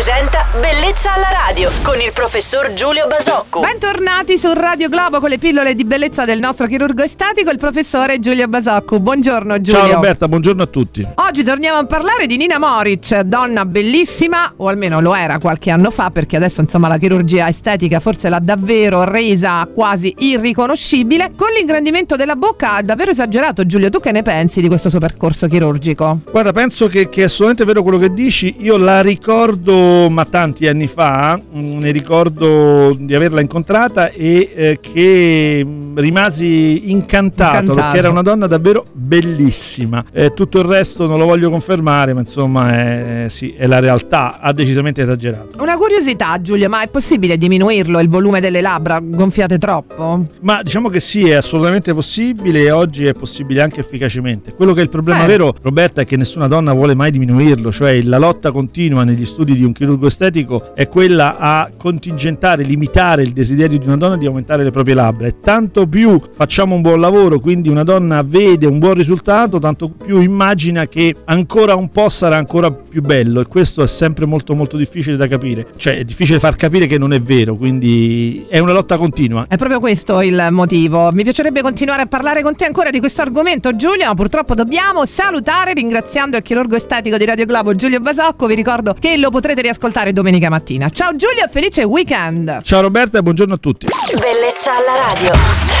presenta Bellezza alla radio con il professor Giulio Basocco. Bentornati su Radio Globo con le pillole di bellezza del nostro chirurgo estetico, il professore Giulio Basocco. Buongiorno Giulio. Ciao Roberta, buongiorno a tutti. Oggi torniamo a parlare di Nina Moric, donna bellissima, o almeno lo era qualche anno fa, perché adesso insomma la chirurgia estetica forse l'ha davvero resa quasi irriconoscibile. Con l'ingrandimento della bocca ha davvero esagerato. Giulio, tu che ne pensi di questo suo percorso chirurgico? Guarda, penso che, che è assolutamente vero quello che dici. Io la ricordo, ma tanti anni fa, mh, ne ricordo di averla incontrata e eh, che mh, rimasi incantato, Incantato. perché era una donna davvero bellissima. Eh, tutto il resto non lo voglio confermare, ma insomma è, sì, è la realtà. Ha decisamente esagerato. Una curiosità Giulio, ma è possibile diminuirlo il volume delle labbra gonfiate troppo? Ma diciamo che sì, è assolutamente possibile e oggi è possibile anche efficacemente. Quello che è il problema Eh. vero, Roberta, è che nessuna donna vuole mai diminuirlo, cioè la lotta continua negli studi di un chirurgo estetico è quella a contingentare, limitare il desiderio di una donna di aumentare le proprie labbra e tanto più facciamo un buon lavoro, quindi una donna vede un buon risultato, tanto più immagina che ancora un po' sarà ancora più bello e questo è sempre molto molto difficile da capire, cioè è difficile far capire che non è vero, quindi è una lotta continua. È proprio questo il motivo. Mi piacerebbe continuare a parlare con te ancora di questo argomento, Giulio, ma purtroppo dobbiamo salutare ringraziando il chirurgo estetico di Radio Globo, Giulio Basocco. Vi ricordo che lo potrete riascoltare domenica mattina. Ciao Giulio e felice weekend! Ciao Roberta e buongiorno a tutti. Bellezza alla radio.